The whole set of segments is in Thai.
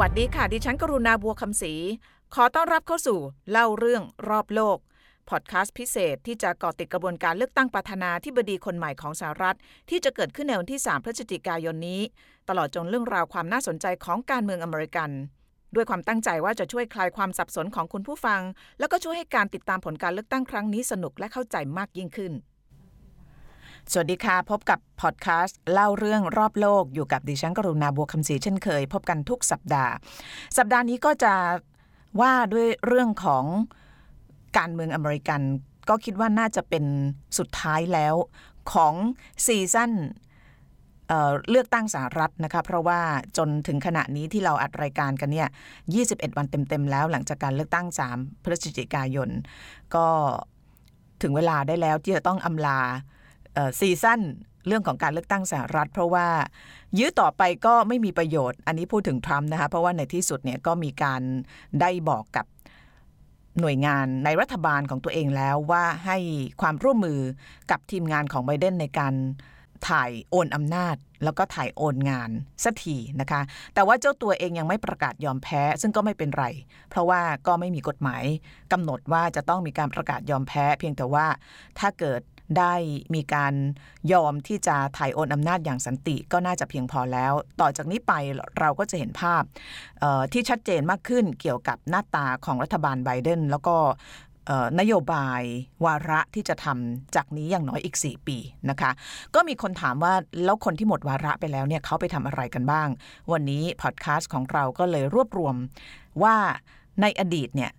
วัสดีค่ะ ดิฉันกรุณาบัวคำศรีขอต้อนรับเข้าสู่เล่าเรื่องรอบโลก พอดแคสต์พิเศษที่จะเกาะติดกระบวนการเลือกตั้งประธานาธิบดีคนใหม่ของสหรัฐ ที่จะเกิดขึ้นในวันที่ 3 พฤศจิกายนนี้ ตลอดจนเรื่องราวความน่าสนใจของการเมืองอเมริกัน ด้วยความตั้งใจว่าจะช่วยคลายความสับสนของคุณผู้ฟัง แล้วก็ช่วยให้การติดตามผลการเลือกตั้งครั้งนี้สนุกและเข้าใจมากยิ่งขึ้น สวัสดีค่ะ พบกับพอดแคสต์เล่าเรื่องรอบโลกอยู่กับดิฉันกรุณาบัวคำศรีเช่นเคย พบกันทุกสัปดาห์ สัปดาห์นี้ก็จะว่าด้วยเรื่องของการเมืองอเมริกัน ก็คิดว่าน่าจะเป็นสุดท้ายแล้วของซีซั่นเเลือกตั้งสหรัฐนะคะเพราะว่าจนถึงขณะนี้ที่เราอัดรายการกันเนี่ย 21 วันเต็ม ๆ แล้วหลังจากการเลือกตั้ง 3 พฤศจิกายน ก็ถึงเวลาได้แล้วที่จะต้องอำลา ซีซั่นเรื่องของการเลือกตั้งสหรัฐ เพราะว่ายื้อต่อไปก็ไม่มีประโยชน์ อันนี้พูดถึงทรัมป์นะคะเพราะว่าในที่สุดเนี่ยก็มีการได้บอกกับหน่วยงานในรัฐบาลของตัวเองแล้วว่าให้ความร่วมมือกับทีมงานของไบเดนในการถ่ายโอนอำนาจ แล้วก็ถ่ายโอนงานสักทีนะคะ แต่ว่าเจ้าตัวเองยังไม่ประกาศยอมแพ้ ซึ่งก็ไม่เป็นไร เพราะว่าก็ไม่มีกฎหมายกำหนดว่าจะต้องมีการประกาศยอมแพ้ เพียงแต่ว่าถ้าเกิด ได้มีการยอมที่จะถ่ายโอนอำนาจอย่างสันติก็น่าจะเพียงพอแล้ว ต่อจากนี้ไปเราก็จะเห็นภาพที่ชัดเจนมากขึ้นเกี่ยวกับหน้าตาของรัฐบาลไบเดนแล้วก็นโยบายวาระที่จะทำจากนี้อย่างน้อยอีก 4 ปีนะคะ ก็มีคนถามว่า แล้วคนที่หมดวาระไปแล้วเนี่ยเขาไปทำอะไรกันบ้าง วันนี้พอดแคสต์ของเราก็เลยรวบรวมว่าในอดีตเนี่ย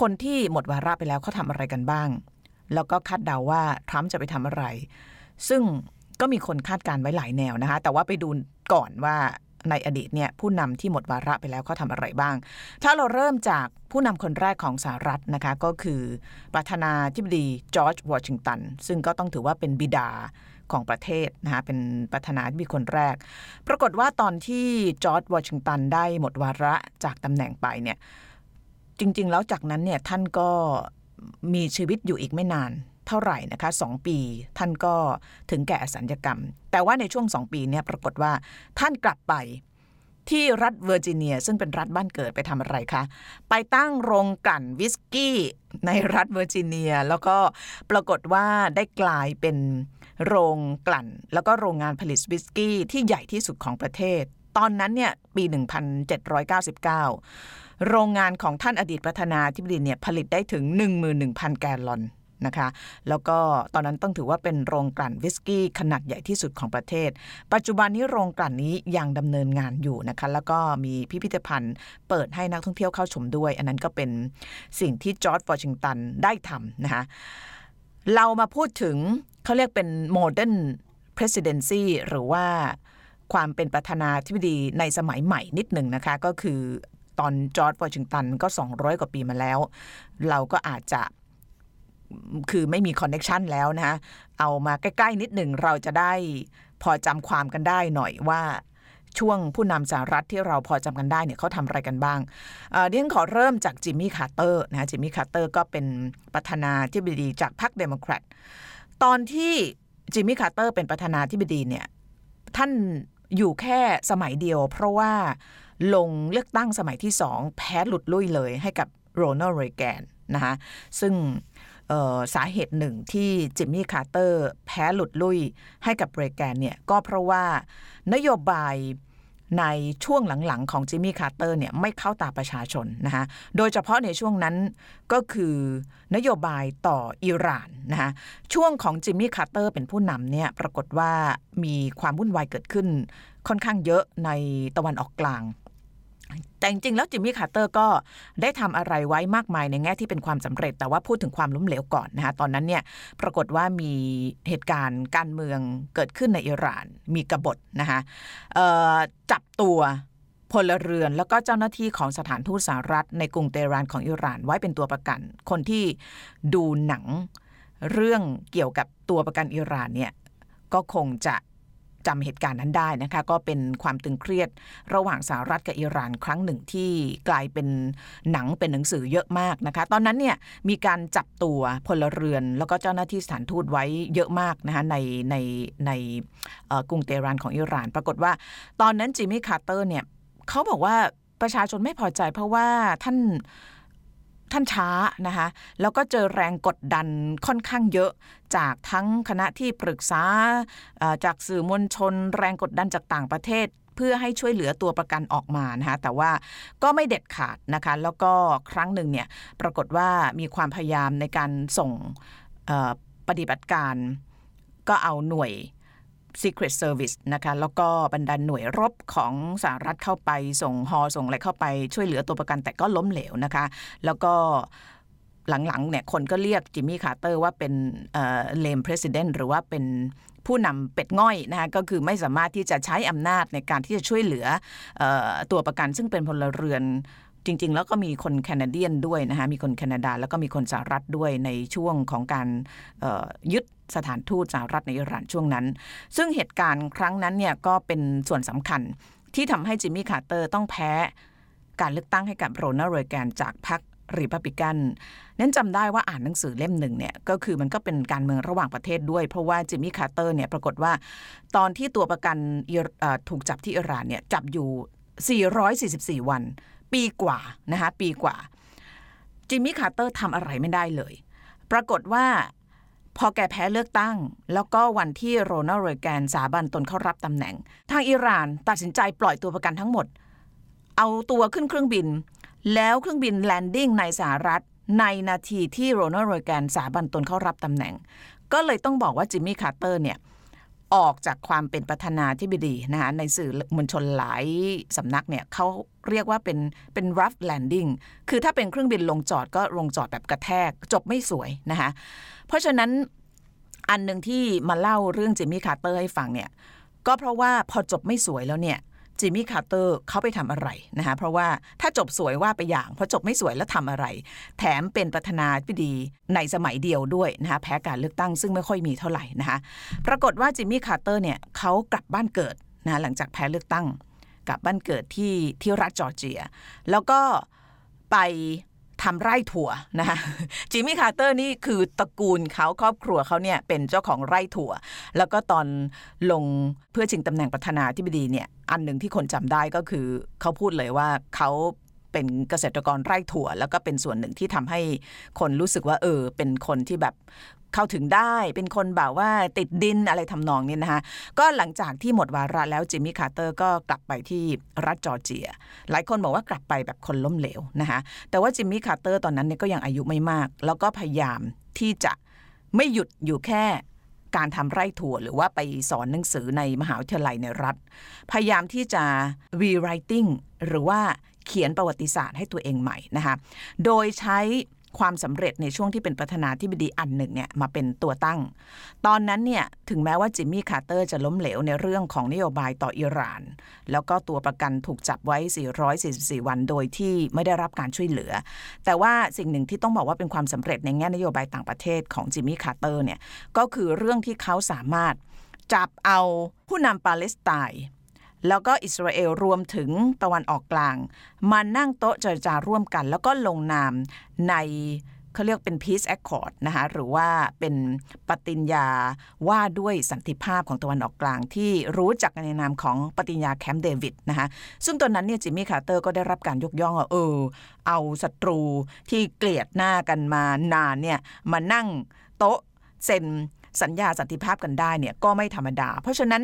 คนที่หมดวาระไปแล้วเขาทำอะไรกันบ้าง แล้วก็คาดเดาว่าทรัมป์จะไปทำอะไร ซึ่งก็มีคนคาดการณ์ไว้หลายแนวนะคะ แต่ว่าไปดูก่อนว่าในอดีตเนี่ยผู้นำที่หมดวาระไปแล้วเขาทำอะไรบ้าง ถ้าเราเริ่มจากผู้นำคนแรกของสหรัฐนะคะ ก็คือประธานาธิบดีจอร์จวอชิงตัน ซึ่งก็ต้องถือว่าเป็นบิดาของประเทศนะคะเป็นประธานาธิบดีคนแรก ปรากฏว่าตอนที่จอร์จวอชิงตันได้หมดวาระจากตำแหน่งไปเนี่ยจริง ๆ แล้วจากนั้นเนี่ยท่านก็ มีชีวิตอยู่อีกไม่นานเท่าไหร่นะคะสองปี ท่านก็ถึงแก่อสัญกรรม แต่ว่าในช่วงสองปีเนี่ยปรากฏว่าท่านกลับไปที่รัฐเวอร์จิเนีย ซึ่งเป็นรัฐบ้านเกิดไปทำอะไรคะ ไปตั้งโรงกลั่นวิสกี้ในรัฐเวอร์จิเนีย แล้วก็ปรากฏว่าได้กลายเป็นโรงกลั่น แล้วก็โรงงานผลิตวิสกี้ที่ใหญ่ที่สุดของประเทศ ตอนนั้นเนี่ยปี 1799 โรงงานของท่านอดีตประธานาธิบดีเนี่ยผลิตได้ถึง 11,000 แกลลอนนะคะแล้วก็ตอนนั้นต้องถือว่าเป็นโรงกลั่นวิสกี้ขนาดใหญ่ที่สุดของประเทศ ปัจจุบันนี้โรงกลั่นนี้ยังดำเนินงานอยู่นะคะแล้วก็มีพิพิธภัณฑ์เปิดให้นักท่องเที่ยวเข้าชมด้วย อันนั้นก็เป็นสิ่งที่จอร์จวอชิงตันได้ทำนะคะเรามาพูดถึงเขาเรียกเป็น modern presidency หรือว่าความเป็นประธานาธิบดีในสมัยใหม่นิดหนึ่งนะคะ ก็คือ ตอนจอร์จวอชิงตันก็ 200 กว่าปีมาแล้ว เราก็อาจจะคือไม่มีคอนเน็ชันแล้วนะคะเอามาใกล้ ๆ นิดหนึ่งเราจะได้พอจำความกันได้หน่อยว่าช่วงผู้นำสหรัฐที่เราพอจำกันได้เนี่ยเขาทำอะไรกันบ้างเอ่อเดี๋ยวขอเริ่มจากจิมมี่คาร์เตอร์นะจิมมี่คาร์เตอร์ก็เป็นประธานาธิบดีจากพรรคเดโมแครตตอนที่จิมมี่คาร์เตอร์เป็นประธานาธิบดีเนี่ยท่านอยู่แค่สมัยเดียว เพราะว่า ลงเลือกตั้งสมัยที่สองแพ้หลุดลุ่ยเลยให้กับโรนัลด์เรแกนนะคะซึ่งสาเหตุหนึ่งที่จิมมี่คาร์เตอร์แพ้หลุดลุ่ยให้กับเรแกนเนี่ยก็เพราะว่านโยบายในช่วงหลังๆ ของจิมมี่คาร์เตอร์เนี่ยไม่เข้าตาประชาชนนะคะโดยเฉพาะในช่วงนั้นก็คือนโยบายต่ออิหร่านนะคะช่วงของจิมมี่คาร์เตอร์เป็นผู้นำเนี่ยปรากฏว่ามีความวุ่นวายเกิดขึ้นค่อนข้างเยอะในตะวันออกกลาง แต่จริงๆแล้วจิมมี่คาร์เตอร์ก็ได้ทำอะไรไว้มากมายในแง่ที่เป็นความสำเร็จ แต่ว่าพูดถึงความล้มเหลวก่อนนะคะตอนนั้นเนี่ยปรากฏว่ามีเหตุการณ์การเมืองเกิดขึ้นในอิหร่าน มีกบฏนะคะจับตัวพลเรือนแล้วก็เจ้าหน้าที่ของสถานทูตสหรัฐ ในกรุงเตหรานของอิหร่านไว้เป็นตัวประกัน คนที่ดูหนังเรื่องเกี่ยวกับตัวประกันอิหร่านเนี่ยก็คงจะ จำเหตุการณ์นั้นได้นะคะก็เป็นความตึงเครียดระหว่างสหรัฐกับอิหร่านครั้งหนึ่งที่กลายเป็นหนังเป็นหนังสือเยอะมากนะคะตอนนั้นเนี่ยมีการจับตัวพลเรือน แล้วก็เจ้าหน้าที่สถานทูตไว้เยอะมากนะคะในในในกรุงเตหรานของอิหร่าน ปรากฏว่า ตอนนั้นจิมมี่คาร์เตอร์เนี่ยเขาบอกว่าประชาชนไม่พอใจเพราะว่าท่าน ท่านช้านะคะแล้วก็เจอแรงกดดันค่อนข้างเยอะ จากทั้งคณะที่ปรึกษาจากสื่อมวลชน แรงกดดันจากต่างประเทศเพื่อให้ช่วยเหลือตัวประกันออกมานะคะแต่ว่าก็ไม่เด็ดขาดนะคะแล้วก็ครั้งหนึ่งเนี่ยปรากฏว่ามีความพยายามในการส่งปฏิบัติการ ก็เอาหน่วย Secret Service นะคะแล้วก็บรรดาหน่วยรบของสหรัฐเข้าไปส่งฮอส่งอะไรเข้าไปช่วยเหลือตัวประกันแต่ก็ล้มเหลวนะคะ แล้วก็หลังๆเนี่ยคนก็เรียกจิมมี่คาร์เตอร์ว่าเป็นเลมประธานหรือว่าเป็นผู้นำเป็ดง่อยนะคะก็คือไม่สามารถที่จะใช้อำนาจในการที่จะช่วยเหลือตัวประกันซึ่งเป็นพลเรือน จริง ๆ แล้วก็มีคน Canadian ด้วยนะคะมีคนแคนาดาแล้วก็มีคนสหรัฐด้วยในช่วงของการยึดสถานทูตสหรัฐในอิหร่านช่วงนั้น ซึ่งเหตุการณ์ครั้งนั้นเนี่ยก็เป็นส่วนสำคัญที่ทำให้จิมมี่คาร์เตอร์ต้องแพ้การเลือกตั้งให้กับโรนัลด์เรแกนจากพรรครีพับลิกันนั้นจำได้ว่าอ่านหนังสือเล่มหนึ่งเนี่ยก็คือมันก็เป็นการเมืองระหว่างประเทศด้วย เพราะว่าจิมมี่คาร์เตอร์เนี่ยปรากฏว่าตอนที่ตัวประกันถูกจับที่อิหร่านเนี่ยจับอยู่ 444 วัน ปีกว่านะคะปีกว่า จิมมี่คาร์เตอร์ทำอะไรไม่ได้เลย ปรากฏว่าพอแกแพ้เลือกตั้ง แล้วก็วันที่โรนัลด์เรแกนสาบานตนเข้ารับตำแหน่ง ทางอิหร่านตัดสินใจปล่อยตัวประกันทั้งหมด เอาตัวขึ้นเครื่องบิน แล้วเครื่องบิน landing ในสหรัฐ ในนาทีที่โรนัลด์เรแกนสาบานตนเข้ารับตำแหน่ง ก็เลยต้องบอกว่าจิมมี่คาร์เตอร์เนี่ย ออกจากความเป็นประธานาธิบดีนะคะในสื่อมวลชนหลายสำนักเนี่ยเขาเรียกว่าเป็นเป็น rough landing คือถ้าเป็นเครื่องบินลงจอดก็ลงจอดแบบกระแทก จบไม่สวยนะคะเพราะฉะนั้นอันหนึ่งที่มาเล่าเรื่องจิมมี่คาร์เตอร์ให้ฟังเนี่ยก็เพราะว่าพอจบไม่สวยแล้วเนี่ย จิมมี่คาร์เตอร์เขาไปทำอะไรนะคะเพราะว่าถ้าจบสวยว่าไปอย่างพอจบไม่สวยแล้วทำอะไร แถมเป็นประธานาธิบดีในสมัยเดียวด้วยนะคะแพ้การเลือกตั้งซึ่งไม่ค่อยมีเท่าไหร่นะคะปรากฏว่าจิมมี่คาร์เตอร์เนี่ยเขากลับบ้านเกิดนะหลังจากแพ้เลือกตั้งกลับบ้านเกิดที่ที่รัฐจอร์เจีย แล้วก็ไป ทำไร่ถั่วนะคะจิมมี่คาร์เตอร์นี่คือตระกูลเขาครอบครัวเขาเนี่ยเป็นเจ้าของไร่ถั่ว แล้วก็ตอนลงเพื่อชิงตำแหน่งประธานาธิบดีเนี่ยอันหนึ่งที่คนจำได้ก็คือเขาพูดเลยว่าเขาเป็นเกษตรกรไร่ถั่ว แล้วก็เป็นส่วนหนึ่งที่ทำให้คนรู้สึกว่าเออ เป็นคนที่แบบ เข้าถึงได้เป็นคนแบบว่าติดดินอะไรทำนองนี้นะคะก็หลังจากที่หมดวาระแล้วจิมมี่คาร์เตอร์ก็กลับไปที่รัฐจอร์เจีย หลายคนบอกว่ากลับไปแบบคนล้มเหลวนะคะแต่ว่าจิมมี่คาร์เตอร์ตอนนั้นเนี่ยก็ยังอายุไม่มาก แล้วก็พยายามที่จะไม่หยุดอยู่แค่การทำไร่ถั่วหรือว่าไปสอนหนังสือในมหาวิทยาลัยในรัฐ พยายามที่จะ rewriting หรือว่าเขียนประวัติศาสตร์ให้ตัวเองใหม่นะคะ โดยใช้ ความสำเร็จในช่วงที่เป็นประธานาธิบดีอันหนึ่งเนี่ยมาเป็นตัวตั้ง ตอนนั้นเนี่ยถึงแม้ว่าจิมมี่คาร์เตอร์จะล้มเหลวในเรื่องของนโยบายต่ออิหร่าน แล้วก็ตัวประกันถูกจับไว้ 444 วันโดยที่ไม่ได้รับการช่วยเหลือ แต่ว่าสิ่งหนึ่งที่ต้องบอกว่าเป็นความสำเร็จในแง่นโยบายต่างประเทศของจิมมี่คาร์เตอร์เนี่ยก็คือเรื่องที่เขาสามารถจับเอาผู้นำปาเลสไตน์ แล้วก็อิสราเอลรวมถึงตะวันออกกลาง มานั่งโต๊ะเจรจาร่วมกัน แล้วก็ลงนามในเขาเรียกเป็น Peace Accord นะคะหรือว่าเป็นปฏิญญาว่าด้วยสันติภาพของตะวันออกกลาง ที่รู้จักในนามของปฏิญญาแคมป์เดวิดนะคะซึ่งตอนนั้นเนี่ยจิมมี่คาร์เตอร์ก็ได้รับการยกย่องว่าเออ เอาศัตรูที่เกลียดหน้ากันมานานเนี่ยมานั่งโต๊ะเซ็น สัญญาสันติภาพกันได้เนี่ยก็ไม่ธรรมดา เพราะฉะนั้น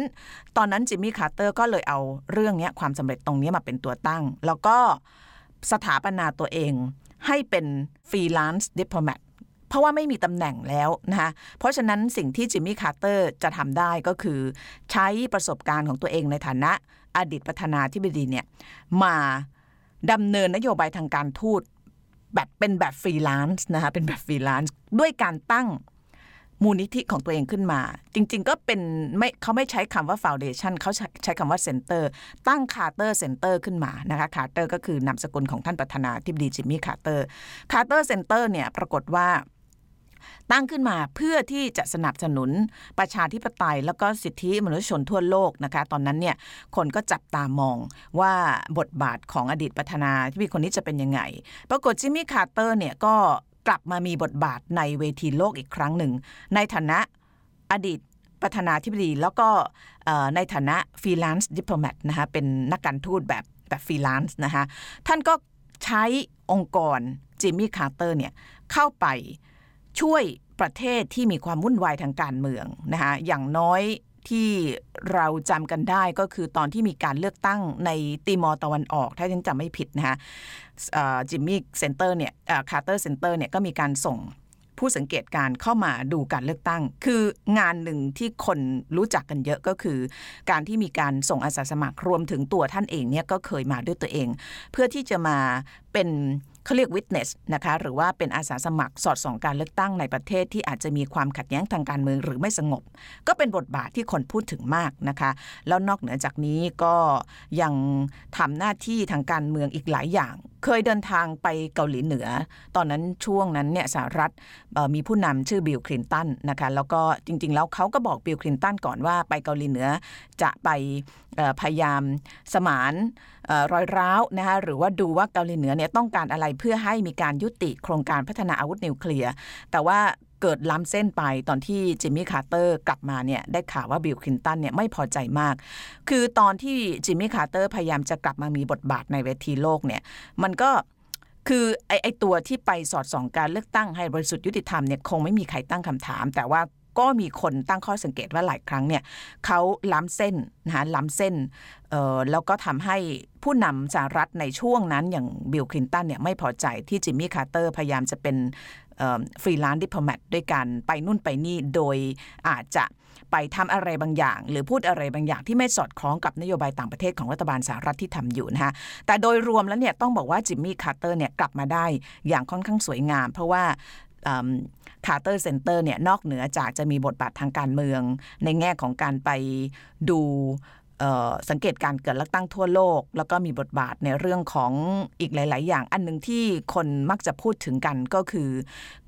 ตอนนั้นจิมมี่คาร์เตอร์ก็เลยเอาเรื่องนี้ความสำเร็จตรงนี้มาเป็นตัวตั้ง แล้วก็สถาปนาตัวเองให้เป็น freelance diplomat เพราะว่าไม่มีตำแหน่งแล้วนะคะเพราะฉะนั้นสิ่งที่จิมมี่คาร์เตอร์จะทำได้ก็คือ ใช้ประสบการณ์ของตัวเองในฐานะอดีตประธานาธิบดีเนี่ยมาดำเนินนโยบายทางการทูตแบบเป็นแบบฟรีแลนซ์นะคะเป็นแบบฟรีแลนซ์ด้วยการตั้ง มูลนิธิของตัวเองขึ้นมา จริง ๆ ก็เป็นไม่เขาไม่ใช้คำว่า foundation เขาใช้คำว่า center ตั้ง Carter Center ขึ้นมานะคะคาร์เตอร์ก็คือนามสกุลของท่านประธานาธิบดีจิมมี่คาร์เตอร์ Carter Center เนี่ยปรากฏว่าตั้งขึ้นมาเพื่อที่จะสนับสนุนประชาธิปไตย แล้วก็สิทธิมนุษยชนทั่วโลกนะคะตอนนั้นเนี่ยคนก็จับตามองว่าบทบาทของอดีตประธานาธิบดีคนนี้จะเป็นยังไง ปรากฏจิมมี่คาร์เตอร์เนี่ยก็ กลับมามีบทบาทในเวทีโลกอีกครั้งหนึ่ง ในฐานะอดีตประธานาธิบดี แล้วก็ในฐานะ freelance diplomat นะคะเป็นนักการทูตแบบแบบฟรีแลนซ์นะคะท่านก็ใช้องค์กรจิมมี่คาร์เตอร์เนี่ยเข้าไปช่วยประเทศที่มีความวุ่นวายทางการเมืองนะคะอย่างน้อย ที่เราจำกันได้ก็คือตอนที่มีการเลือกตั้งในติมอร์ตะวันออก ถ้าฉันจำไม่ผิดนะคะจิมมี่ Center เนี่ย Carter Center เนี่ยก็มีการส่งผู้สังเกตการณ์เข้ามาดูการเลือกตั้ง คืองานหนึ่งที่คนรู้จักกันเยอะก็คือ การที่มีการส่งอาสาสมัครรวมถึงตัวท่านเองเนี่ยก็เคยมาด้วยตัวเอง เพื่อที่จะมาเป็น เขาเรียก witness นะคะหรือว่าเป็นอาสาสมัครสอดส่องการเลือกตั้งในประเทศที่อาจจะมีความขัดแย้งทางการเมืองหรือไม่สงบ ก็เป็นบทบาทที่คนพูดถึงมากนะคะแล้วนอกเหนือจากนี้ก็ยังทำหน้าที่ทางการเมืองอีกหลายอย่างเคยเดินทางไปเกาหลีเหนือ ตอนนั้นช่วงนั้นเนี่ยสหรัฐมีผู้นำชื่อบิลคลินตันนะคะแล้วก็จริง ๆ แล้วเขาก็บอกบิลคลินตันก่อนว่าไปเกาหลีเหนือจะไปพยายามสมานรอยร้าวนะคะหรือว่าดูว่าเกาหลีเหนือเนี่ยต้องการอะไรเพื่อให้มีการยุติโครงการพัฒนาอาวุธนิวเคลียร์แต่ว่า เกิดล้ำเส้นไปตอนที่จิมมี่คาร์เตอร์กลับมาเนี่ยได้ข่าวว่าบิลคลินตันเนี่ยไม่พอใจมาก คือตอนที่จิมมี่คาร์เตอร์พยายามจะกลับมามีบทบาทในเวทีโลกเนี่ยมันก็คือไอ้ไอ้ตัวที่ไปสอดส่องการเลือกตั้งให้บริสุทธิ์ยุติธรรมเนี่ยคงไม่มีใครตั้งคำถาม แต่ว่าก็มีคนตั้งข้อสังเกตว่าหลายครั้งเนี่ยเขาล้ำเส้นนะคะล้ำเส้นแล้วก็ทำให้ผู้นำสหรัฐในช่วงนั้นอย่างบิลคลินตันเนี่ยไม่พอใจที่จิมมี่คาร์เตอร์พยายามจะเป็น freelance diplomat ด้วยการไปนู่นไปนี่โดยอาจจะไปทำอะไรบางอย่าง หรือพูดอะไรบางอย่างที่ไม่สอดคล้องกับนโยบายต่างประเทศของรัฐบาลสหรัฐที่ทำอยู่นะคะแต่โดยรวมแล้วเนี่ยต้องบอกว่าจิมมี่คาร์เตอร์เนี่ยกลับมาได้อย่างค่อนข้างสวยงาม เพราะว่า Carter Center เนี่ยนอกเหนือจากจะมีบทบาททางการเมือง ในแง่ของการไปดู สังเกตการเกิดเลือกตั้งทั่วโลก แล้วก็มีบทบาทในเรื่องของอีกหลาย ๆ อย่าง อันหนึ่งที่คนมักจะพูดถึงกันก็คือ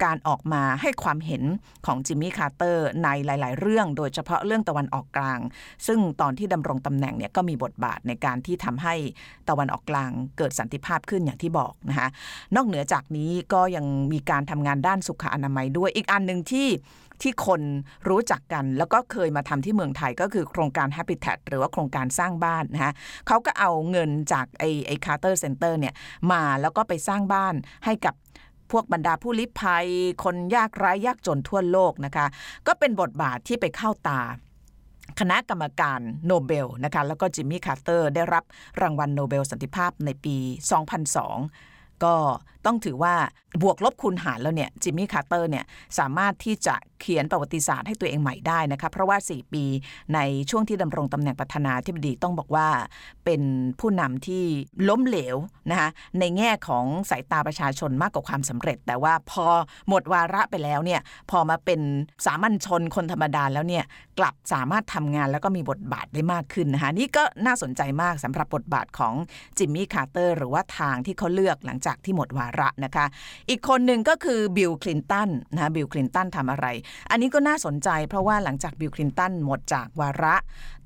การออกมาให้ความเห็นของจิมมี่คาร์เตอร์ในหลาย ๆ เรื่อง โดยเฉพาะเรื่องตะวันออกกลาง ซึ่งตอนที่ดำรงตำแหน่งเนี่ยก็มีบทบาทในการที่ทำให้ตะวันออกกลางเกิดสันติภาพขึ้นอย่างที่บอกนะคะนอกเหนือจากนี้ก็ยังมีการทำงานด้านสุขอนามัยด้วยอีกอันหนึ่งที่ ที่คนรู้จักกัน แล้วก็เคยมาทำที่เมืองไทยก็คือโครงการ Habitat หรือว่าโครงการสร้างบ้านนะฮะเขาก็เอาเงินจากไอ้ไอ้ Carter Center เนี่ยมาแล้วก็ไปสร้างบ้านให้กับพวกบรรดาผู้ลี้ภัย คนยากไร้ยากจนทั่วโลกนะคะ ก็เป็นบทบาทที่ไปเข้าตาคณะกรรมการโนเบลนะคะแล้วก็จิมมี่คาร์เตอร์ได้รับรางวัลโนเบลสันติภาพในปี 2002 ก็ต้องถือว่าบวกลบคูณหารแล้วเนี่ยจิมมี่คาร์เตอร์เนี่ยสามารถที่จะเขียนประวัติศาสตร์ให้ตัวเองใหม่ได้นะคะเพราะว่า 4 ปีในช่วงที่ดำรงตำแหน่งประธานาธิบดีต้องบอกว่า เป็นผู้นำที่ล้มเหลวนะคะในแง่ของสายตาประชาชนมากกว่าความสำเร็จ แต่ว่าพอหมดวาระไปแล้วเนี่ยพอมาเป็นสามัญชนคนธรรมดาแล้วเนี่ยกลับสามารถทำงานแล้วก็มีบทบาทได้มากขึ้นนะคะนี่ก็น่าสนใจมากสำหรับบทบาทของจิมมี่คาร์เตอร์หรือว่าทางที่เขาเลือกหลังจากจากที่หมดวาระนะคะ อีกคนหนึ่งก็คือบิลคลินตันนะบิลคลินตันทำอะไร อันนี้ก็น่าสนใจเพราะว่าหลังจากบิลคลินตันหมดจากวาระ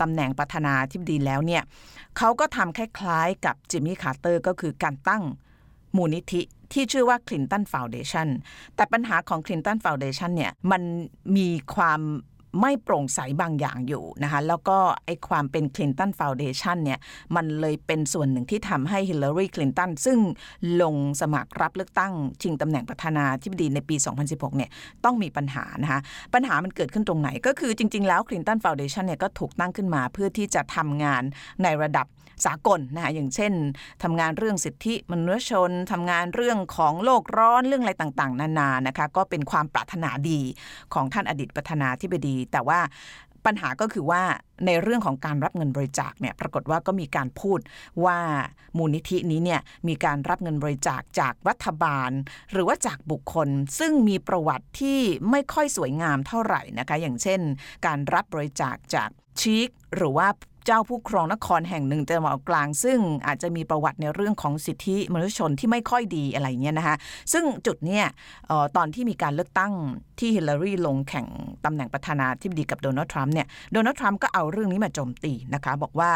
ตำแหน่งประธานาธิบดีแล้วเนี่ยเขาก็ทำคล้ายๆกับจิมมี่คาร์เตอร์ก็คือการตั้งมูลนิธิที่ชื่อว่า Clinton Foundation แต่ปัญหาของ Clinton Foundation เนี่ยมันมีความ ไม่โปร่งใสบางอย่างอยู่นะคะแล้วก็ไอความเป็นคลินตันฟาวเดชันเนี่ยมันเลยเป็นส่วนหนึ่งที่ทำให้ฮิลลารีคลินตันซึ่งลงสมัครรับเลือกตั้งชิงตำแหน่งประธานาธิบดีในปี 2016 เนี่ยต้องมีปัญหานะคะปัญหามันเกิดขึ้นตรงไหนก็คือจริง ๆ แล้วคลินตันฟาวเดชันเนี่ยก็ถูกตั้งขึ้นมาเพื่อที่จะทำงานในระดับ สากลนะคะอย่างเช่นทำงานเรื่องสิทธิมนุษยชนทำงานเรื่องของโลกร้อนเรื่องอะไรต่างๆ นานานะคะก็เป็นความปรารถนาดีของท่านอดีตประธานาธิบดี แต่ว่าปัญหาก็คือว่าในเรื่องของการรับเงินบริจาคเนี่ยปรากฏว่าก็มีการพูดว่ามูลนิธินี้เนี่ยมีการรับเงินบริจาคจากรัฐบาล หรือว่าจากบุคคล ซึ่งมีประวัติที่ไม่ค่อยสวยงามเท่าไหร่นะคะ อย่างเช่น การรับบริจาคจากชีคหรือว่า เจ้าผู้ครองนครแห่งหนึ่งตะวันอกกลาง ซึ่งอาจจะมีประวัติในเรื่องของสิทธิมนุษยชนที่ไม่ค่อยดีอะไรเงี้ยนะคะซึ่งจุดเนี้ยตอนที่มีการเลือกตั้งที่ฮิลลารีลงแข่งตำแหน่งประธานาธิบดีกับโดนัลด์ทรัมป์เนี่ยโดนัลด์ทรัมป์ก็เอาเรื่องนี้มาโจมตีนะคะบอกว่า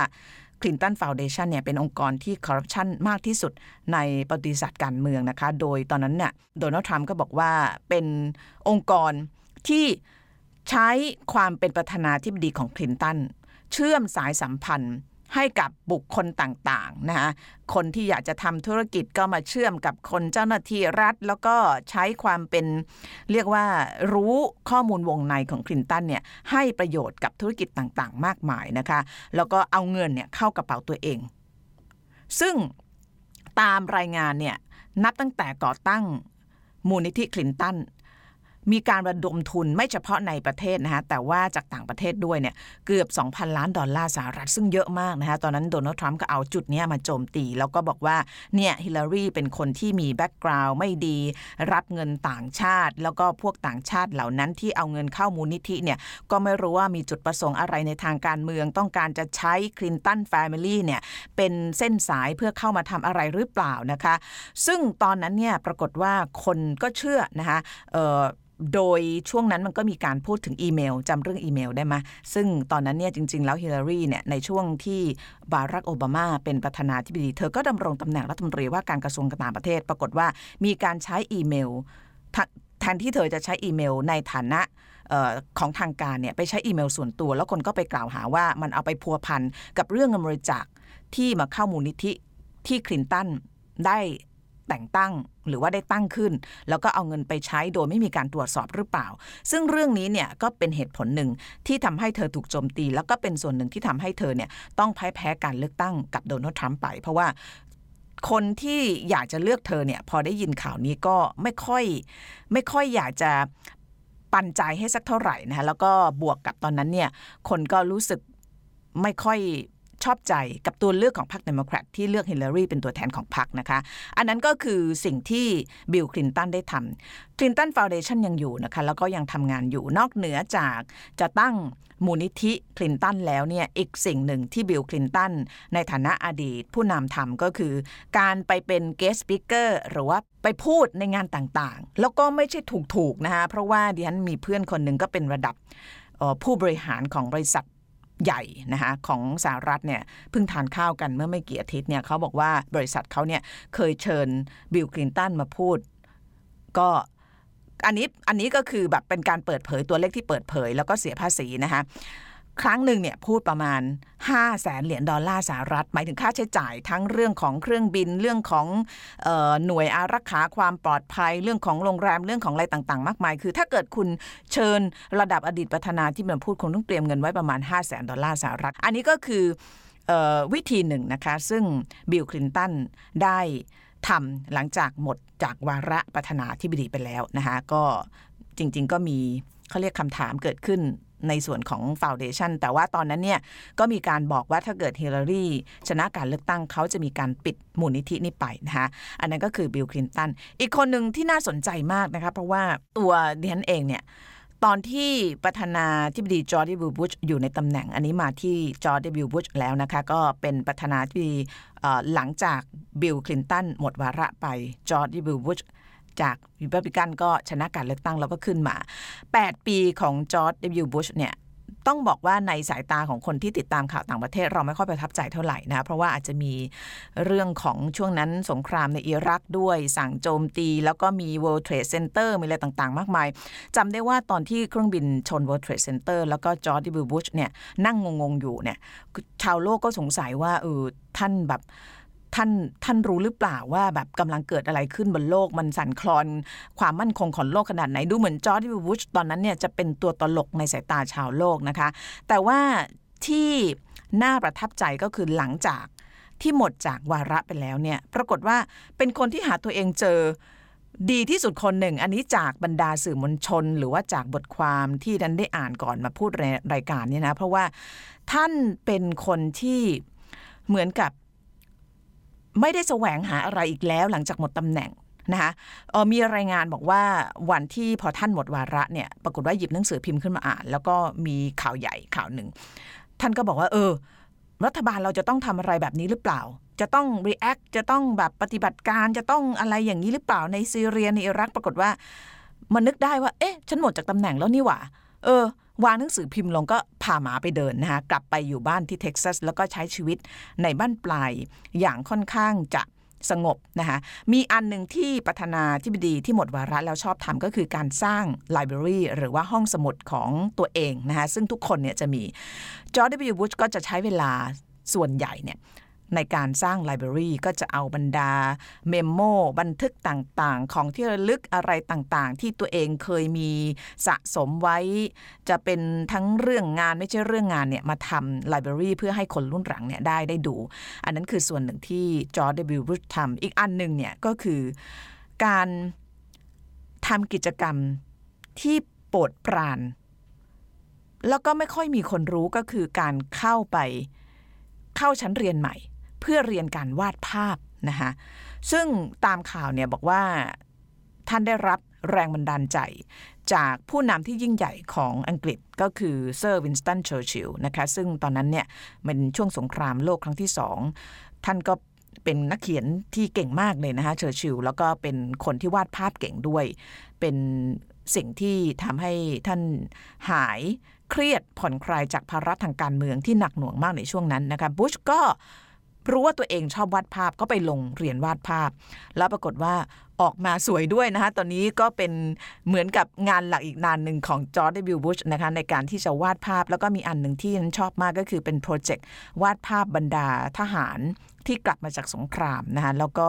Clinton Foundation เนี่ยเป็นองค์กรที่คอร์รัปชันมากที่สุดในประวัติศาสตร์การเมืองนะคะ โดยตอนนั้นเนี่ยโดนัลด์ทรัมป์ก็บอกว่าเป็นองค์กรที่ใช้ความเป็นประธานาธิบดีของคลินตัน เชื่อมสายสัมพันธ์ให้กับบุคคลต่างๆนะคะคนที่อยากจะทำธุรกิจก็มาเชื่อมกับคนเจ้าหน้าที่รัฐ แล้วก็ใช้ความเป็นเรียกว่ารู้ข้อมูลวงในของคลินตันเนี่ยให้ประโยชน์กับธุรกิจต่างๆ มากมายนะคะแล้วก็เอาเงินเนี่ยเข้ากระเป๋าตัวเอง ซึ่งตามรายงานเนี่ยนับตั้งแต่ก่อตั้งมูลนิธิคลินตัน มีการระดมทุนไม่เฉพาะในประเทศนะคะแต่ว่าจากต่างประเทศด้วยเนี่ยเกือบ 2,000 ล้านดอลลาร์สหรัฐซึ่งเยอะมากนะคะตอนนั้นโดนัลด์ทรัมป์ก็เอาจุดนี้มาโจมตี แล้วก็บอกว่าเนี่ยฮิลลารีเป็นคนที่มี background ไม่ดี รับเงินต่างชาติ แล้วก็พวกต่างชาติเหล่านั้นที่เอาเงินเข้ามูลนิธิเนี่ยก็ไม่รู้ว่ามีจุดประสงค์อะไรในทางการเมือง ต้องการจะใช้คลินตัน family เนี่ยเป็นเส้นสายเพื่อเข้ามาทำอะไรหรือเปล่านะคะ ซึ่งตอนนั้นเนี่ยปรากฏว่าคนก็เชื่อนะคะโดยช่วงนั้นมันก็มีการพูดถึงอีเมลจำเรื่องอีเมลได้ไหมซึ่งตอนนั้นเนี่ยจริง ๆ แล้วฮิลลารีเนี่ยในช่วงที่บารักโอบามาเป็นประธานาธิบดี เธอก็ดำรงตำแหน่งรัฐมนตรีว่าการกระทรวงการต่างประเทศ ปรากฏว่ามีการใช้อีเมลแทนที่เธอจะใช้อีเมลในฐานะของทางการเนี่ยไปใช้อีเมลส่วนตัว แล้วคนก็ไปกล่าวหาว่ามันเอาไปพัวพันกับเรื่องเงินบริจาคที่มาเข้ามูลนิธิที่คลินตันได้ แต่งตั้งหรือว่าได้ตั้งขึ้น แล้วก็เอาเงินไปใช้โดยไม่มีการตรวจสอบหรือเปล่า ซึ่งเรื่องนี้เนี่ยก็เป็นเหตุผลหนึ่งที่ทำให้เธอถูกโจมตี แล้วก็เป็นส่วนหนึ่งที่ทำให้เธอเนี่ยต้องพ่ายแพ้การเลือกตั้งกับโดนัลด์ทรัมป์ไป เพราะว่าคนที่อยากจะเลือกเธอเนี่ยพอได้ยินข่าวนี้ก็ไม่ค่อยไม่ค่อยอยากจะปันใจให้สักเท่าไหร่นะคะแล้วก็บวกกับตอนนั้นเนี่ยคนก็รู้สึกไม่ค่อย ชอบใจกับตัวเลือกของพรรคเดโมแครตที่เลือกฮิลลารีเป็นตัวแทนของพรรคนะคะ อันนั้นก็คือสิ่งที่บิลคลินตันได้ทำคลินตัน Foundation ยังอยู่นะคะ แล้วก็ยังทำงานอยู่นอกเหนือจากจะตั้งมูลนิธิคลินตันแล้วเนี่ยอีกสิ่งหนึ่งที่บิลคลินตันในฐานะอดีต ผู้นำทำก็คือ การไปเป็น guest speaker หรือว่าไปพูดในงานต่างๆ แล้วก็ไม่ใช่ถูกๆนะคะเพราะว่าดิฉันมีเพื่อนคนหนึ่งก็เป็นระดับผู้บริหารของบริษัท ใหญ่นะคะของสหรัฐเนี่ยเพิ่งทานข้าวกันเมื่อไม่กี่อาทิตย์เนี่ยเขาบอกว่าบริษัทเขาเนี่ยเคยเชิญบิลคลินตันมาพูด ก็อันนี้อันนี้ก็คือแบบเป็นการเปิดเผยตัวเลขที่เปิดเผย แล้วก็เสียภาษีนะคะ ครั้งหนึ่งเนี่ยพูดประมาณ 5 0 0แสนเหรียญดอลลาร์สหรัฐ หมายถึงค่าใช้จ่ายทั้งเรื่องของเครื่องบินเรื่องของออหน่วยอารักขาความปลอดภัย เรื่องของโรงแรมเรื่องของอะไรต่างๆ มากมาย คือ ถ้าเกิดคุณเชิญระดับอดีตประธานาธิบดีมาพูดคงต้องเตรียมเงินไว้ประมาณ 5 0 0แสนดอลลาร์สหรัฐ อันนี้ก็คือวิธีหนึ่งนะคะซึ่งบิลคลินตันได้ทำหลังจากหมดจากวาระประธานาธิบดีไปแล้วนะคะก็จริง ๆ ก็มีเขาเรียกคำถามเกิดขึ้น ในส่วนของ Foundation แต่ว่าตอนนั้นเนี่ยก็มีการบอกว่าถ้าเกิดฮิลลารีชนะการเลือกตั้งเขาจะมีการปิดมูลนิธินี้ไปนะคะอันนั้นก็คือบิลคลินตันอีกคนหนึ่งที่น่าสนใจมากนะคะเพราะว่าตัวดิฉันเองเนี่ยตอนที่ประธานาธิบดีจอร์จดับเบิลยูบุชอยู่ในตำแหน่งอันนี้มาที่จอร์จดับเบิลยูบุชแล้วนะคะ ก็เป็นประธานาธิบดีหลังจากบิลคลินตันหมดวาระไปจอร์จดับเบิลยูบุช จากรีพับลิกันก็ชนะการเลือกตั้งแล้วก็ขึ้นมา 8 ปีของจอร์จดับเบิลยูบุชเนี่ยต้องบอกว่าในสายตาของคนที่ติดตามข่าวต่างประเทศเราไม่ค่อยประทับใจเท่าไหร่นะ เพราะว่าอาจจะมีเรื่องของช่วงนั้นสงครามในอิรักด้วยสั่งโจมตี แล้วก็มี World Trade Center มีอะไรต่างๆ มากมายจำได้ว่าตอนที่เครื่องบินชน World Trade Center แล้วก็จอร์ดดิบิลบุชเนี่ยนั่งงงๆอยู่เนี่ยชาวโลกก็สงสัยว่าเออท่านแบบ ท่านท่านรู้หรือเปล่าว่าแบบกำลังเกิดอะไรขึ้นบนโลกมันสั่นคลอน ความมั่นคงของโลกขนาดไหน ดูเหมือนจอร์ดวิวุชตอนนั้นเนี่ยจะเป็นตัวตลกในสายตาชาวโลกนะคะ แต่ว่าที่น่าประทับใจก็คือหลังจากที่หมดจากวาระไปแล้วเนี่ยปรากฏว่าเป็นคนที่หาตัวเองเจอดีที่สุดคนหนึ่ง อันนี้จากบรรดาสื่อมวลชน หรือว่าจากบทความที่ดันได้อ่านก่อนมาพูดรายการเนี่ยนะ เพราะว่าท่านเป็นคนที่เหมือนกับ ไม่ได้แสวงหาอะไรอีกแล้วหลังจากหมดตำแหน่งนะคะมีรายงานบอกว่าวันที่พอท่านหมดวาระเนี่ยปรากฏว่าหยิบหนังสือพิมพ์ขึ้นมาอ่าน แล้วก็มีข่าวใหญ่ข่าวหนึ่ง ท่านก็บอกว่า เออ รัฐบาลเราจะต้องทำอะไรแบบนี้หรือเปล่า จะต้อง react จะต้องแบบปฏิบัติการจะต้องอะไรอย่างนี้หรือเปล่าในซีเรียในอิรักปรากฏว่า มันนึกได้ว่า เอ๊ะ ฉันหมดจากตำแหน่งแล้วนี่หว่า เออ วางหนังสือพิมพ์ลงก็พาหมาไปเดินนะคะกลับไปอยู่บ้านที่เท็กซัสแล้วก็ใช้ชีวิตในบั้นปลายอย่างค่อนข้างจะสงบนะคะมีอันหนึ่งที่ประธานาธิบดีที่หมดวาระแล้วชอบทำก็คือการสร้าง library หรือว่าห้องสมุดของตัวเองนะคะซึ่งทุกคนเนี่ยจะมีจอร์จดับเบิลยูบุชก็จะใช้เวลาส่วนใหญ่เนี่ย ในการสร้าง library ก็จะเอาบรรดา memo บันทึกต่างๆ ของที่ระลึกอะไรต่างๆ ที่ตัวเองเคยมีสะสมไว้ จะเป็นทั้งเรื่องงานไม่ใช่เรื่องงานเนี่ยมาทำ library เพื่อให้คนรุ่นหลังเนี่ยได้ได้ดู อันนั้นคือส่วนหนึ่งที่จอร์จดับเบิลยูบุชทำอีกอันหนึ่งเนี่ยก็คือการทำกิจกรรมที่โปรดปราน แล้วก็ไม่ค่อยมีคนรู้ก็คือการเข้าไปเข้าชั้นเรียนใหม่ เพื่อเรียนการวาดภาพนะคะซึ่งตามข่าวเนี่ยบอกว่าท่านได้รับแรงบันดาลใจจากผู้นำที่ยิ่งใหญ่ของอังกฤษก็คือเซอร์วินสตันเชอร์ชิลนะคะซึ่งตอนนั้นเนี่ยเป็นช่วงสงครามโลกครั้งที่สองท่านก็เป็นนักเขียนที่เก่งมากเลยนะคะเชอร์ชิลแล้วก็เป็นคนที่วาดภาพเก่งด้วย เป็นสิ่งที่ทำให้ท่านหายเครียดผ่อนคลายจากภาระทางการเมืองที่หนักหน่วงมากในช่วงนั้นนะคะบุชก็ รู้ว่าตัวเองชอบวาดภาพก็ไปลงเรียนวาดภาพ แล้วปรากฏว่าออกมาสวยด้วยนะคะตอนนี้ก็เป็นเหมือนกับงานหลักอีกงานหนึ่งของจอร์จดับเบิลยูบุชนะคะในการที่จะวาดภาพ แล้วก็มีอันหนึ่งที่ฉันชอบมากก็คือเป็นโปรเจกต์วาดภาพบรรดาทหารที่กลับมาจากสงครามนะคะแล้วก็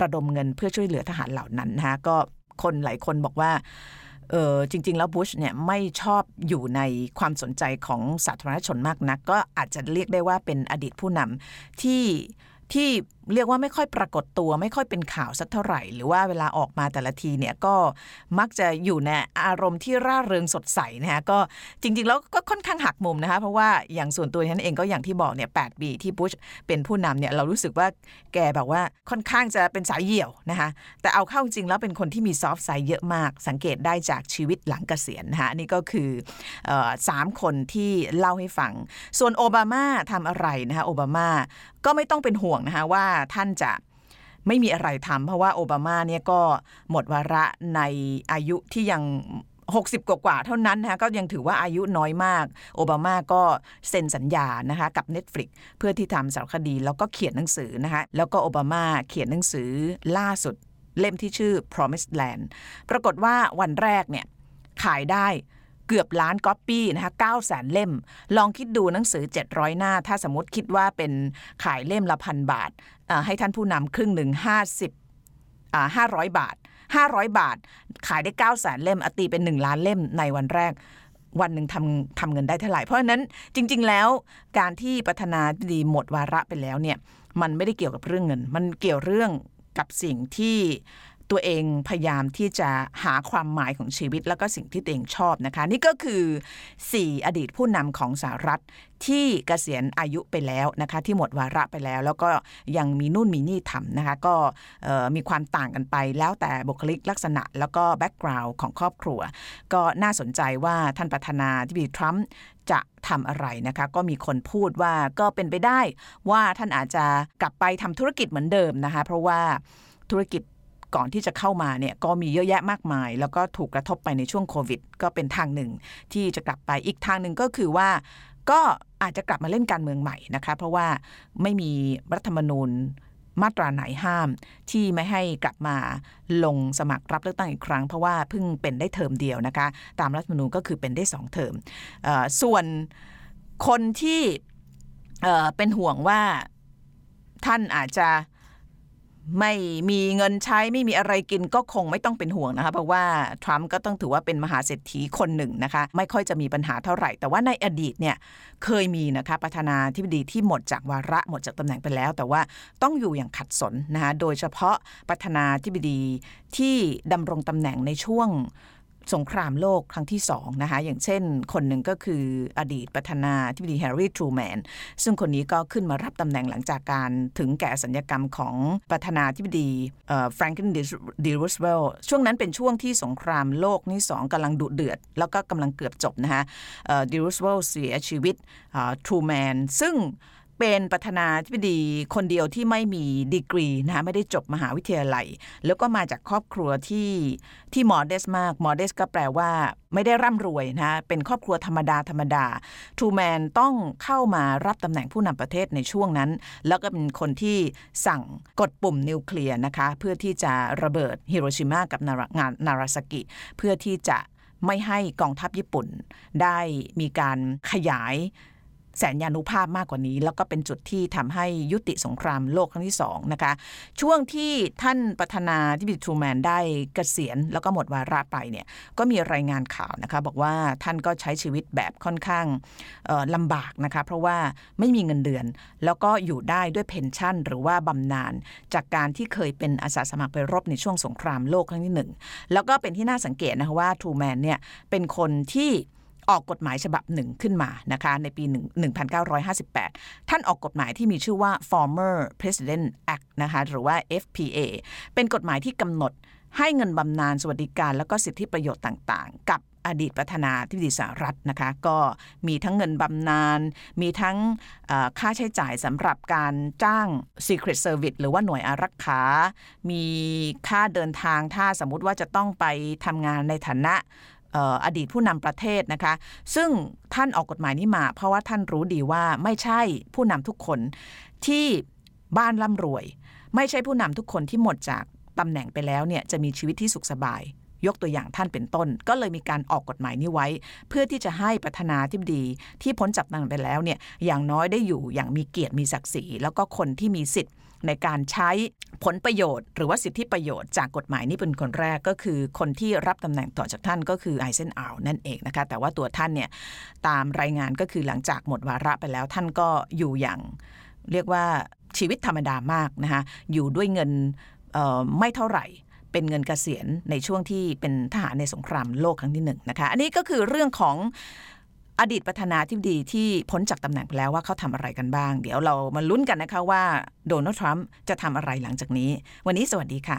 ระดมเงินเพื่อช่วยเหลือทหารเหล่านั้นนะคะก็คนหลายคนบอกว่า เออจริง ๆ แล้วบุชเนี่ยไม่ชอบอยู่ในความสนใจของสาธารณชนมากนัก ก็อาจจะเรียกได้ว่าเป็นอดีตผู้นำที่ที่เรียกว่าไม่ค่อยปรากฏตัว ไม่ค่อยเป็นข่าวสักเท่าไหร่ หรือว่าเวลาออกมาแต่ละทีเนี่ยก็มักจะอยู่ในอารมณ์ที่ร่าเริงสดใสนะคะก็จริง ๆ แล้วก็ค่อนข้างหักมุมนะคะเพราะว่าอย่างส่วนตัวฉันเองก็อย่างที่บอกเนี่ยแปีที่บุชเป็นผู้นำเนี่ยเรารู้สึกว่าแกแบบว่าค่อนข้างจะเป็นสายเหี่ยวนะคะแต่เอาเข้าจริงแล้วเป็นคนที่มีซอฟต์ไซด์เยอะมาก สังเกตได้จากชีวิตหลังเกษียณนะคะนี่ก็คือสามคนที่เล่าให้ฟัง ส่วนโอบามาทำอะไรนะคะโอบามาก็ไม่ต้องเป็นห่วงนะคะว่าท่านจะไม่มีอะไรทำเพราะว่าโอบามาเนี่ยก็หมดวาระในอายุที่ยัง 60กว่าเท่านั้นนะคะก็ยังถือว่าอายุน้อยมาก โอบามาก็เซ็นสัญญานะคะกับ Netflix เพื่อที่ทำสารคดีแล้วก็เขียนหนังสือนะคะแล้วก็โอบามาเขียนหนังสือล่าสุดเล่มที่ชื่อ Promised Land ปรากฏว่าวันแรกเนี่ยขายได้ เกือบล้านก๊อปปี้นะคะ9แสนเล่ม ลองคิดดูหนังสือ 700 หน้า ถ้าสมมติคิดว่าเป็นขายเล่มละพันบาท ให้ท่านผู้นำครึ่งหนึ่ง50 500 บาท 500 บาท ขายได้9แสนเล่มอตีเป็น 1 ล้านเล่มในวันแรกวันหนึ่งทำทำเงินได้เท่าไหร่ เพราะฉะนั้นจริง ๆ แล้วการที่ประธานาธิบดีหมดวาระไปแล้วเนี่ยมันไม่ได้เกี่ยวกับเรื่องเงิน มันเกี่ยวเรื่องกับสิ่งที่ ตัวเองพยายามที่จะหาความหมายของชีวิต แล้วก็สิ่งที่ตัวเองชอบนะคะ นี่ก็คือ 4 อดีตผู้นำของสหรัฐที่เกษียณอายุไปแล้วนะคะ ที่หมดวาระไปแล้ว แล้วก็ยังมีนู่นมีนี่ทำนะคะ ก็มีความต่างกันไป แล้วแต่บุคลิกลักษณะ แล้วก็แบ็กกราวน์ของครอบครัว ก็น่าสนใจว่าท่านประธานาธิบดีทรัมป์จะทำอะไรนะคะ ก็มีคนพูดว่าก็เป็นไปได้ว่าท่านอาจจะกลับไปทำธุรกิจเหมือนเดิมนะคะ เพราะว่าธุรกิจ ก่อนที่จะเข้ามาเนี่ยก็มีเยอะแยะมากมาย แล้วก็ถูกกระทบไปในช่วงโควิด ก็เป็นทางหนึ่งที่จะกลับไปอีกทางหนึ่งก็คือว่า ก็อาจจะกลับมาเล่นการเมืองใหม่นะคะเพราะว่าไม่มีรัฐธรรมนูญมาตราไหนห้าม ที่ไม่ให้กลับมาลงสมัครรับเลือกตั้งอีกครั้ง เพราะว่าเพิ่งเป็นได้เทอมเดียวนะคะ ตามรัฐธรรมนูญก็คือเป็นได้สองเทอมส่วนคนที่เป็นห่วงว่าท่านอาจจะ ไม่มีเงินใช้ไม่มีอะไรกินก็คงไม่ต้องเป็นห่วงนะคะเพราะว่าทรัมป์ก็ต้องถือว่าเป็นมหาเศรษฐีคนหนึ่งนะคะ ไม่ค่อยจะมีปัญหาเท่าไหร่ แต่ว่าในอดีตเนี่ยเคยมีนะคะประธานาธิบดีที่หมดจากวาระหมดจากตำแหน่งไปแล้ว แต่ว่าต้องอยู่อย่างขัดสนนะคะโดยเฉพาะประธานาธิบดีที่ดำรงตำแหน่งในช่วง สงครามโลกครั้งที่สองนะคะ อย่างเช่น คนหนึ่งก็คืออดีตประธานาธิบดีแฮร์รี่ทรูแมนซึ่งคนนี้ก็ขึ้นมารับตำแหน่งหลังจากการถึงแก่สัญญกรรมของประธานาธิบดีแฟรงกินดีรูสเวลล์ช่วงนั้นเป็นช่วงที่สงครามโลกที่สองกำลังดุเดือด แล้วก็กำลังเกือบจบนะคะดีรูสเวลล์เสียชีวิตทรูแมนซึ่ง เป็นประธานาธิบดีคนเดียวที่ไม่มีดีกรีนะคะไม่ได้จบมหาวิทยาลัย แล้วก็มาจากครอบครัวที่ที่มอเดสมากมอเดสก็แปลว่าไม่ได้ร่ำรวยนะเป็นครอบครัวธรรมดาธรรมดาทูแมนต้องเข้ามารับตำแหน่งผู้นำประเทศในช่วงนั้น แล้วก็เป็นคนที่สั่งกดปุ่มนิวเคลียร์นะคะ เพื่อที่จะระเบิดฮิโรชิมากับนาราสกิ เพื่อที่จะไม่ให้กองทัพญี่ปุ่นได้มีการขยาย แสนยานุภาพมากกว่านี้ แล้วก็เป็นจุดที่ทำให้ยุติสงครามโลกครั้งที่สองนะคะช่วงที่ท่านประธานาธิบดีทรูแมนได้เกษียณแล้วก็หมดวาระไปเนี่ยก็มีรายงานข่าวนะคะบอกว่าท่านก็ใช้ชีวิตแบบค่อนข้างลำบากนะคะเพราะว่าไม่มีเงินเดือน แล้วก็อยู่ได้ด้วยเพนชั่น หรือว่าบำนาญจากการที่เคยเป็นอาสาสมัครไปรบในช่วงสงครามโลกครั้งที่หนึ่งแล้วก็เป็นที่น่าสังเกตนะคะว่าทรูแมนเนี่ยเป็นคนที่ ออกกฎหมายฉบับหนึ่งขึ้นมานะคะในปี 1958 ท่านออกกฎหมายที่มีชื่อว่า Former President Act นะคะหรือว่า FPA เป็นกฎหมายที่กำหนดให้เงินบำนาญสวัสดิการแล้วก็สิทธิประโยชน์ต่างๆ กับอดีตประธานาธิบดีสหรัฐนะคะ ก็มีทั้งเงินบำนาญมีทั้งค่าใช้จ่ายสำหรับการจ้าง Secret Service หรือว่าหน่วยอารักขา มีค่าเดินทางถ้าสมมุติว่าจะต้องไปทำงานในฐานะ อดีตผู้นำประเทศนะคะ ซึ่งท่านออกกฎหมายนี้มา เพราะว่าท่านรู้ดีว่าไม่ใช่ผู้นำทุกคนที่บ้านร่ำรวย ไม่ใช่ผู้นำทุกคนที่หมดจากตำแหน่งไปแล้วเนี่ยจะมีชีวิตที่สุขสบาย ยกตัวอย่างท่านเป็นต้น ก็เลยมีการออกกฎหมายนี้ไว้ เพื่อที่จะให้ประธานาธิบดีที่พ้นจากตำแหน่งไปแล้วเนี่ยอย่างน้อยได้อยู่อย่างมีเกียรติมีศักดิ์ศรีแล้วก็คนที่มีสิทธิ์ในการใช้ผลประโยชน์ หรือว่าสิทธิประโยชน์จากกฎหมายนี้เป็นคนแรกก็คือคนที่รับตำแหน่งต่อจากท่านก็คือไอเซนอัลนั่นเองนะคะแต่ว่าตัวท่านเนี่ยตามรายงานก็คือหลังจากหมดวาระไปแล้วท่านก็อยู่อย่างเรียกว่าชีวิตธรรมดามากนะคะอยู่ด้วยเงินไม่เท่าไหร่ เป็นเงินเกษียณในช่วงที่เป็นทหารในสงครามโลกครั้งที่หนึ่งนะคะอันนี้ก็คือเรื่องของอดีตประธานาธิบดีที่พ้นจากตำแหน่งไปแล้วว่าเขาทำอะไรกันบ้าง เดี๋ยวเรามาลุ้นกันนะคะว่าโดนัลด์ทรัมป์จะทำอะไรหลังจากนี้ วันนี้สวัสดีค่ะ